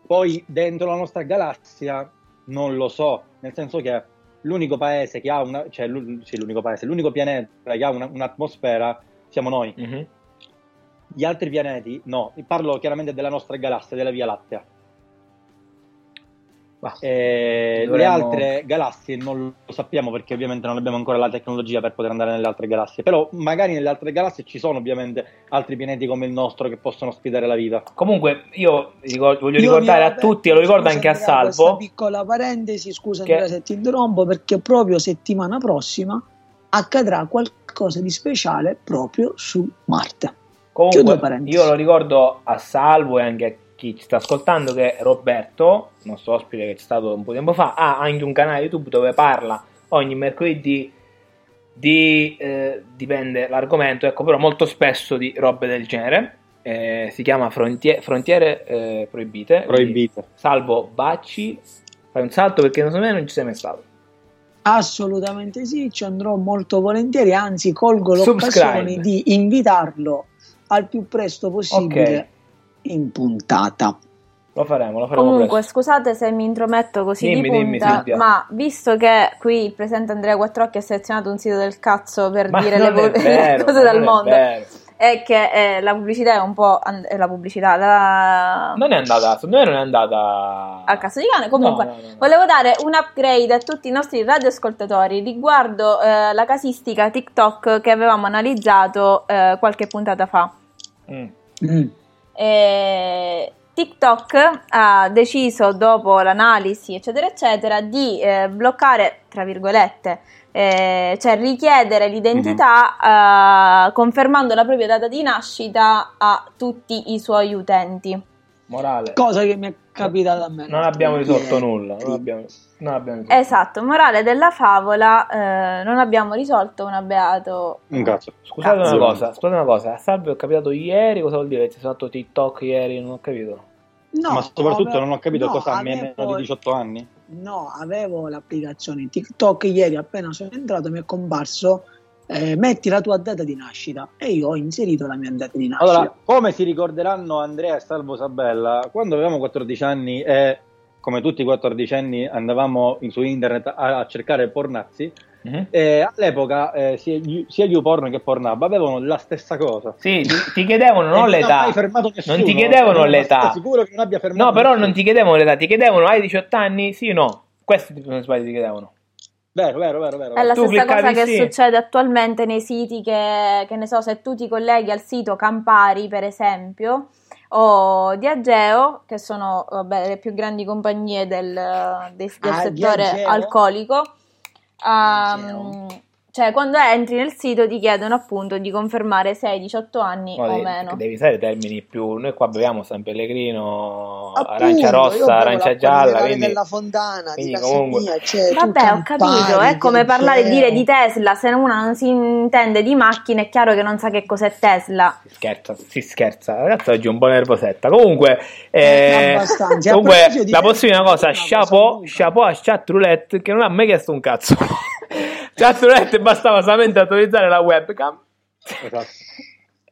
Poi dentro la nostra galassia non lo so, nel senso che l'unico paese che ha una, cioè l'u- sì, l'unico paese, l'unico pianeta che ha una- un'atmosfera siamo noi. Mhm. Gli altri pianeti, no, parlo chiaramente della nostra galassia, della Via Lattea. Eh, dovremmo- Le altre galassie non lo sappiamo perché ovviamente non abbiamo ancora la tecnologia per poter andare nelle altre galassie, però magari nelle altre galassie ci sono ovviamente altri pianeti come il nostro che possono ospitare la vita. Comunque, io ricor- voglio Io ricordare vi a tutti, e lo ricordo anche a Salvo, piccola parentesi, scusa Che- Andrea se ti interrompo, perché proprio settimana prossima accadrà qualcosa di speciale proprio su Marte. Comunque, io lo ricordo a Salvo e anche a chi ci sta ascoltando che Roberto, il nostro ospite che c'è stato un po' di tempo fa, ha anche un canale YouTube dove parla ogni mercoledì di, eh, dipende l'argomento, ecco, però molto spesso di robe del genere. Eh, si chiama Frontie- Frontiere eh, Proibite. Proibite. Salvo Bacci, fai un salto perché non so me non ci sei mai stato. Assolutamente sì, ci andrò molto volentieri, anzi colgo l'occasione Subscribe. di invitarlo al più presto possibile in puntata. Lo faremo, lo faremo Comunque, presto. scusate se mi intrometto così Dimmi, di dimmi, punta, Silvia. ma visto che qui il presente Andrea Quattrocchi ha selezionato un sito del cazzo per Ma dire le, vero, cose ma dal mondo, vero. È che eh, la pubblicità è un po'. and- eh, la pubblicità, la. Non è andata, secondo me non è andata a cazzo di cane. Comunque, No, no, no, no. volevo dare un upgrade a tutti i nostri radioascoltatori riguardo eh, la casistica TikTok che avevamo analizzato eh, qualche puntata fa. Mm. Eh, TikTok ha deciso dopo l'analisi eccetera eccetera di eh, bloccare tra virgolette eh, cioè richiedere l'identità eh, confermando la propria data di nascita a tutti i suoi utenti Morale. Cosa che mi è capitata a me. Non abbiamo risolto nulla. Non abbiamo, non abbiamo risolto. esatto morale della favola eh, non abbiamo risolto un beato Un cazzo. Scusate Cazzo. una cosa, scusate una cosa. A Salvo è capitato ieri, cosa vuol dire? Ti sei fatto TikTok ieri? Non ho capito. No, Ma soprattutto avevo- non ho capito no, cosa ha avevo- meno di 18 anni. No, avevo l'applicazione TikTok ieri appena sono entrato mi è comparso eh, metti la tua data di nascita e io ho inserito la mia data di nascita. Allora, come si ricorderanno Andrea e Salvo Sabella, quando avevamo 14 anni e come tutti i 14 anni andavamo su internet a, a cercare pornazzi, Mhm. e all'epoca eh, sia, sia YouPorn che Pornhub avevano la stessa cosa. Sì, ti, ti chiedevano non non ha l'età. fermato nessuno, Non ti chiedevano l'età. sicuro che non abbia fermato No, però nessuno. non ti chiedevano l'età, ti chiedevano hai 18 anni? Sì o no? Questo non sbaglio ti chiedevano. Vero, vero, vero, vero. È la Tu stessa cosa che sì. succede attualmente nei siti che, che ne so, se tu ti colleghi al sito Campari, per esempio, o di Ageo, che sono vabbè, le più grandi compagnie del, del- del Ah, settore alcolico, Um, cioè quando entri nel sito ti chiedono appunto di confermare se hai 18 anni Ma o devi, meno. devi usare termini più. Noi qua beviamo San Pellegrino, Appunto, arancia rossa, arancia gialla. Quindi, della Fontana, di quindi casa comunque- mia, c'è Vabbè, ho capito, è come di parlare Ageo. dire di Tesla, se una non si intende di macchine è chiaro che non sa che cos'è Tesla. si scherza, si scherza. Ragazzi, oggi è un po' nervosetta. Comunque, eh. A comunque di la una cosa: chapeau, chapeau a chat roulette che non ha mai chiesto un cazzo. Chat roulette bastava solamente autorizzare la webcam. Esatto.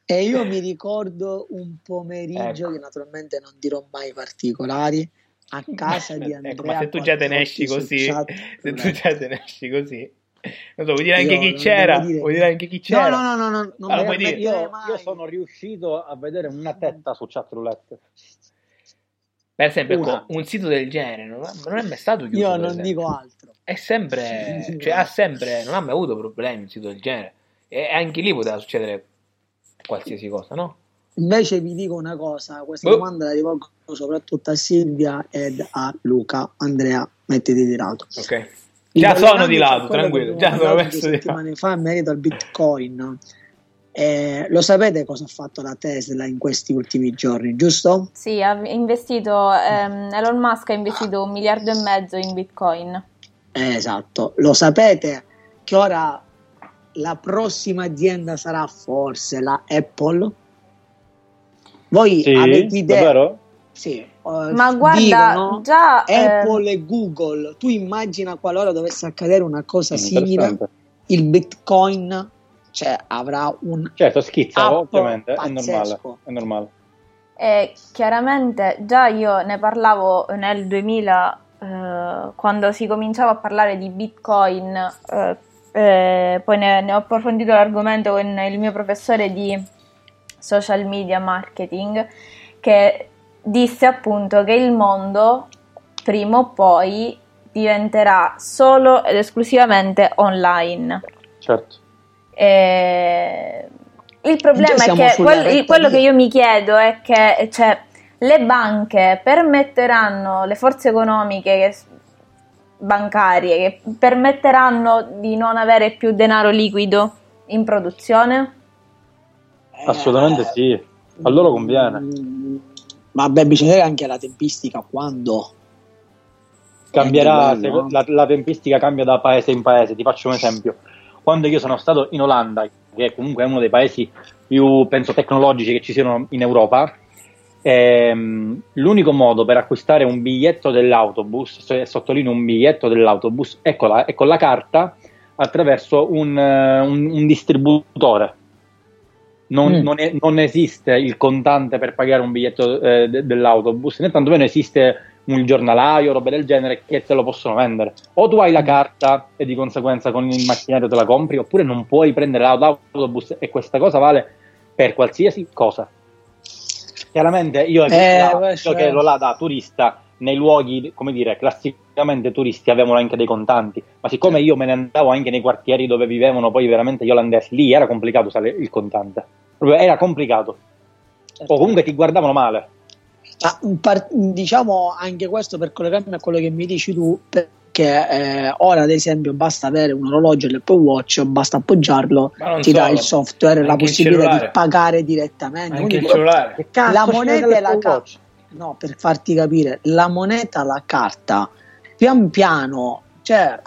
E io mi ricordo un pomeriggio Ecco. che naturalmente non dirò mai particolari a casa di Andrea. Ecco, ma se tu già te ne esci così, chat se tu già te ne esci così, non so, vuoi dire anche Io chi c'era? dire- Vuoi dire anche chi c'era? No, no, no, no, no non lo mi puoi dire. Io, io sono riuscito a vedere una tetta su chat roulette. Per esempio, ecco, un sito del genere non, è- non è mai stato chiuso. Io non dico altro. È sempre, cioè, ha sempre, non ha mai avuto problemi un sito del genere. E anche lì poteva succedere qualsiasi cosa, no? Invece vi dico una cosa, questa Oh. domanda la rivolgo soprattutto a Silvia ed a Luca. Andrea, mettiti di lato. Ok. Già sono di lato, tranquillo, già sono messo due di lato. settimane fa in merito al Bitcoin. Eh, lo sapete cosa ha fatto la Tesla in questi ultimi giorni, giusto? Sì, ha investito, ehm, Elon Musk ha investito un miliardo e mezzo in Bitcoin. Eh, esatto. Lo sapete che ora la prossima azienda sarà forse la Apple? Voi Sì, avete idea? davvero? Sì, eh, Ma guarda, dicono già... ehm, Apple e Google. Tu immagina qualora dovesse accadere una cosa simile, il Bitcoin cioè, avrà un Certo, schizza, Up ovviamente, è normale. È normale. E chiaramente già io ne parlavo nel 2000 eh, quando si cominciava a parlare di Bitcoin, eh, eh, poi ne, ne ho approfondito l'argomento con il mio professore di social media marketing che disse appunto che il mondo prima o poi diventerà solo ed esclusivamente online. Certo. E il problema è che quel- quello che io mi chiedo è che cioè, le banche permetteranno, le forze economiche che- bancarie che permetteranno di non avere più denaro liquido in produzione? Assolutamente sì. A loro conviene. Mm, Vabbè, bisogna vedere anche la tempistica quando. Cambierà, Anche quello, se- la, la tempistica cambia da paese in paese. Ti faccio un esempio. Quando io sono stato in Olanda, che comunque è uno dei paesi più, penso, tecnologici che ci siano in Europa, ehm, l'unico modo per acquistare un biglietto dell'autobus, se- sottolineo un biglietto dell'autobus, è con la, è con la carta attraverso un, eh, un- un distributore. Non, Mm. non è- non esiste il contante per pagare un biglietto eh, de- dell'autobus, né tantomeno esiste un giornalaio, robe del genere che te lo possono vendere. O tu hai la carta e di conseguenza con il macchinario te la compri, oppure non puoi prendere l'autobus e questa cosa vale per qualsiasi cosa. Chiaramente io, Eh, che è- ero là da turista, nei luoghi, come dire, classicamente turisti avevano anche dei contanti, ma siccome io me ne andavo anche nei quartieri dove vivevano poi veramente gli olandesi, lì era complicato usare il contante. Era complicato. O comunque ti guardavano male. Ma, par- diciamo anche questo per collegarmi a quello che mi dici tu, perché eh, ora ad esempio basta avere un orologio dell'Apple Watch, basta appoggiarlo, ti dà solo. il software, la possibilità di pagare direttamente. Anche Quindi il cellulare. Che cazzo la moneta e la carta. No, per farti capire, la moneta, la carta, pian piano, cioè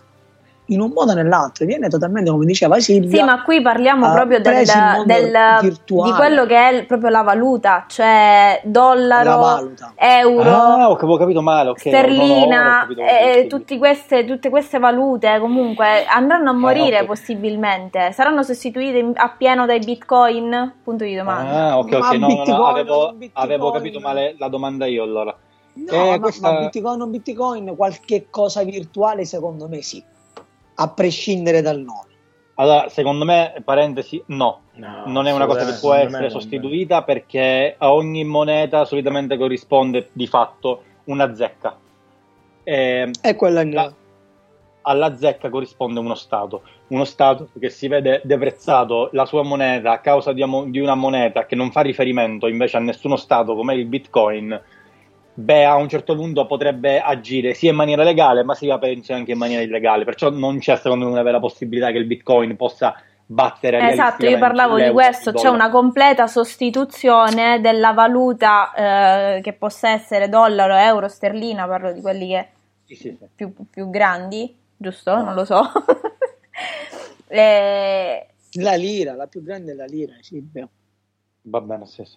in un modo o nell'altro, viene totalmente come diceva Silvia. Sì, ma qui parliamo ha proprio del, del- virtuale. di quello che è il- proprio la valuta, cioè La dollaro, valuta. euro, Ah, ho, capito male. ok, no, no, no, sterlina, e male, tutti queste, tutte queste valute comunque andranno a morire ok. possibilmente, saranno sostituite appieno dai bitcoin? Punto di domanda. Ah, ok, ok, no, Bitcoin, no, avevo, avevo capito male la domanda io allora. No, Eh, ma, questa- ma Bitcoin o Bitcoin, qualche cosa virtuale secondo me sì, a prescindere dal nome. Allora, secondo me, parentesi, no. No, non è una cosa che può essere sostituita perché a ogni moneta solitamente corrisponde di fatto una zecca. E E quella è la- alla zecca corrisponde uno Stato. Uno Stato che si vede deprezzato la sua moneta a causa di, di una moneta che non fa riferimento invece a nessuno Stato come il Bitcoin. Beh, a un certo punto potrebbe agire sia in maniera legale, ma sia penso anche in maniera illegale. Perciò non c'è secondo me una vera possibilità che il Bitcoin possa battere Esatto, io parlavo di questo, c'è dollaro. una completa sostituzione della valuta eh, che possa essere dollaro, euro, sterlina, parlo di quelli che Sì, sì, sì. più, più grandi, giusto? Non lo so. Eh, La lira, la più grande è la lira, Silvia. Va bene, sì, sì.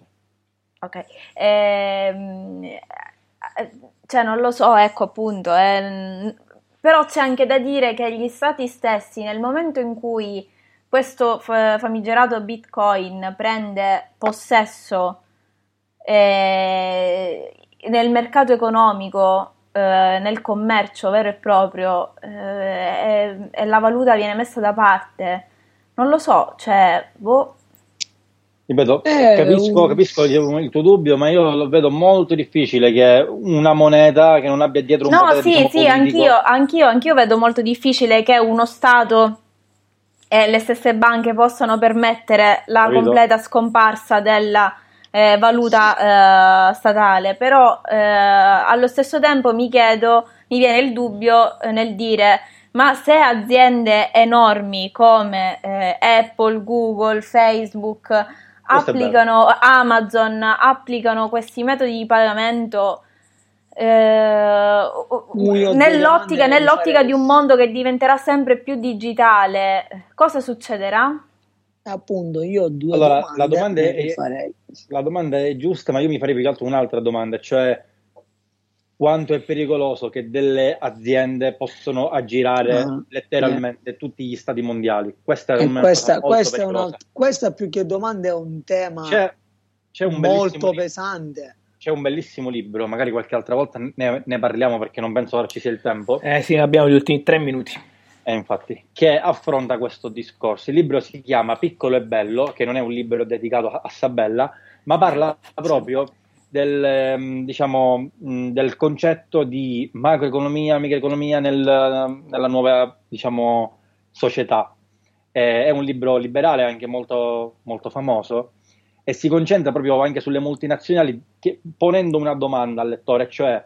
Ok. Ehm, eh, cioè, non lo so, ecco appunto. ehm, però c'è anche da dire che gli stati stessi, nel momento in cui questo fa- famigerato Bitcoin prende possesso eh, nel mercato economico, eh, nel commercio vero e proprio, eh, e, e la valuta viene messa da parte, non lo so, cioè, boh, Ripeto, Eh, capisco, un- capisco il tuo dubbio, ma io lo vedo molto difficile che una moneta che non abbia dietro un No, potere sì, diciamo, sì, anch'io, anch'io, anch'io vedo molto difficile che uno Stato e le stesse banche possano permettere la Capito. completa scomparsa della eh, valuta eh, statale, però eh, allo stesso tempo mi chiedo, mi viene il dubbio eh, nel dire, ma se aziende enormi come eh, Apple, Google, Facebook applicano, Amazon applicano questi metodi di pagamento eh, nell'ottica, nell'ottica di un mondo che diventerà sempre più digitale, cosa succederà? Appunto, io ho due Allora, domande. la domanda è-. La domanda è giusta, ma io mi farei più che altro un'altra domanda, cioè quanto è pericoloso che delle aziende possono aggirare Ah, letteralmente tutti gli stati mondiali. Questa è una questa, questa, è una, questa più che domanda è un tema C'è, c'è un molto bellissimo libro- pesante. c'è un bellissimo libro, magari qualche altra volta ne, ne parliamo perché non penso ora ci sia il tempo. Eh sì, abbiamo gli ultimi tre minuti. Eh, infatti, che affronta questo discorso. Il libro si chiama Piccolo e Bello, che non è un libro dedicato a, a Sabella, ma parla proprio del, ehm, diciamo, del concetto di macroeconomia, microeconomia nel- nella nuova diciamo, società. Eh, è un libro liberale anche molto, molto famoso e si concentra proprio anche sulle multinazionali, che- ponendo una domanda al lettore, cioè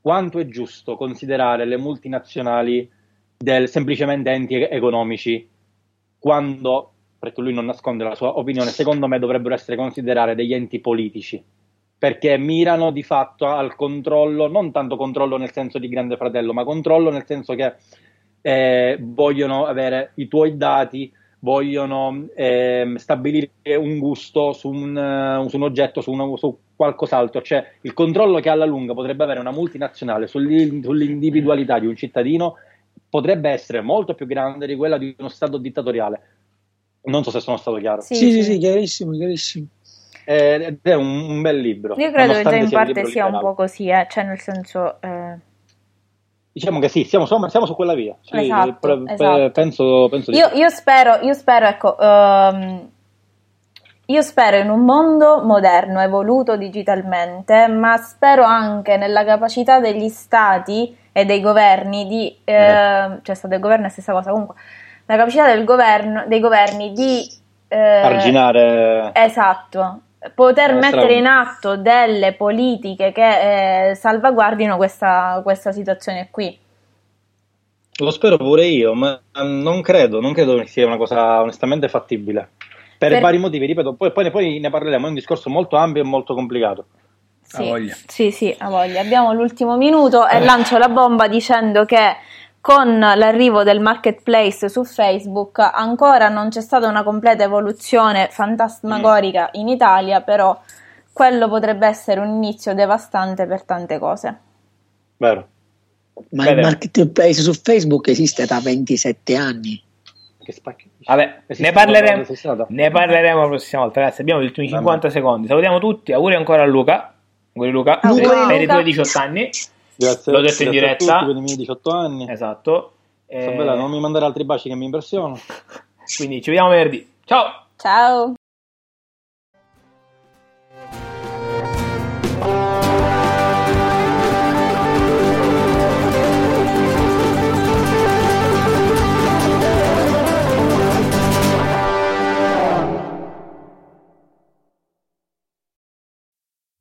quanto è giusto considerare le multinazionali del, semplicemente enti economici quando, perché lui non nasconde la sua opinione, secondo me dovrebbero essere considerate degli enti politici, perché mirano di fatto al controllo, non tanto controllo nel senso di grande fratello, ma controllo nel senso che eh, vogliono avere i tuoi dati, vogliono ehm, stabilire un gusto su un, eh, su un oggetto, su, una- su qualcos'altro, cioè il controllo che alla lunga potrebbe avere una multinazionale sull'individualità di un cittadino potrebbe essere molto più grande di quella di uno Stato dittatoriale. Non so se sono stato chiaro. Sì, sì, sì, chiarissimo, chiarissimo. Eh, Ed è un, un bel libro. Io credo che già in sia parte sia un po' così, eh, cioè nel senso... eh, Diciamo che sì, siamo, siamo- siamo su quella via. Sì, Esatto, pre- pre- esatto. Penso, penso di Io, io spero, io spero, ecco, ehm, io spero in un mondo moderno, evoluto digitalmente, ma spero anche nella capacità degli stati e dei governi di, ehm, cioè stato e governo è la stessa cosa comunque, la capacità del governo, dei governi di eh, Arginare. Esatto, poter Eh, mettere in atto delle politiche che eh, salvaguardino questa, questa situazione qui. Lo spero pure io, ma non credo, non credo che sia una cosa onestamente fattibile. Per, Per- vari motivi, ripeto, poi, poi, poi ne parleremo, è un discorso molto ampio e molto complicato. Sì, sì, sì, ha voglia. Abbiamo l'ultimo minuto e lancio la bomba dicendo che con l'arrivo del marketplace su Facebook ancora non c'è stata una completa evoluzione fantasmagorica in Italia, però quello potrebbe essere un inizio devastante per tante cose. Vero. Ma Bene. il marketplace su Facebook esiste da 27 anni. Che spacchi. Vabbè, ne parleremo, ne parleremo la prossima volta. Ragazzi, abbiamo gli ultimi 50 secondi. Salutiamo tutti. Auguri ancora a Luca. Auguri Luca. Auguri, per, per i Luca. tuoi 18 anni. Grazie, L'ho detto in diretta. A tutti per i miei 18 anni. Esatto. Eh, Isabella, non mi mandare altri baci che mi impressionano. Quindi ci vediamo venerdì. Ciao! Ciao!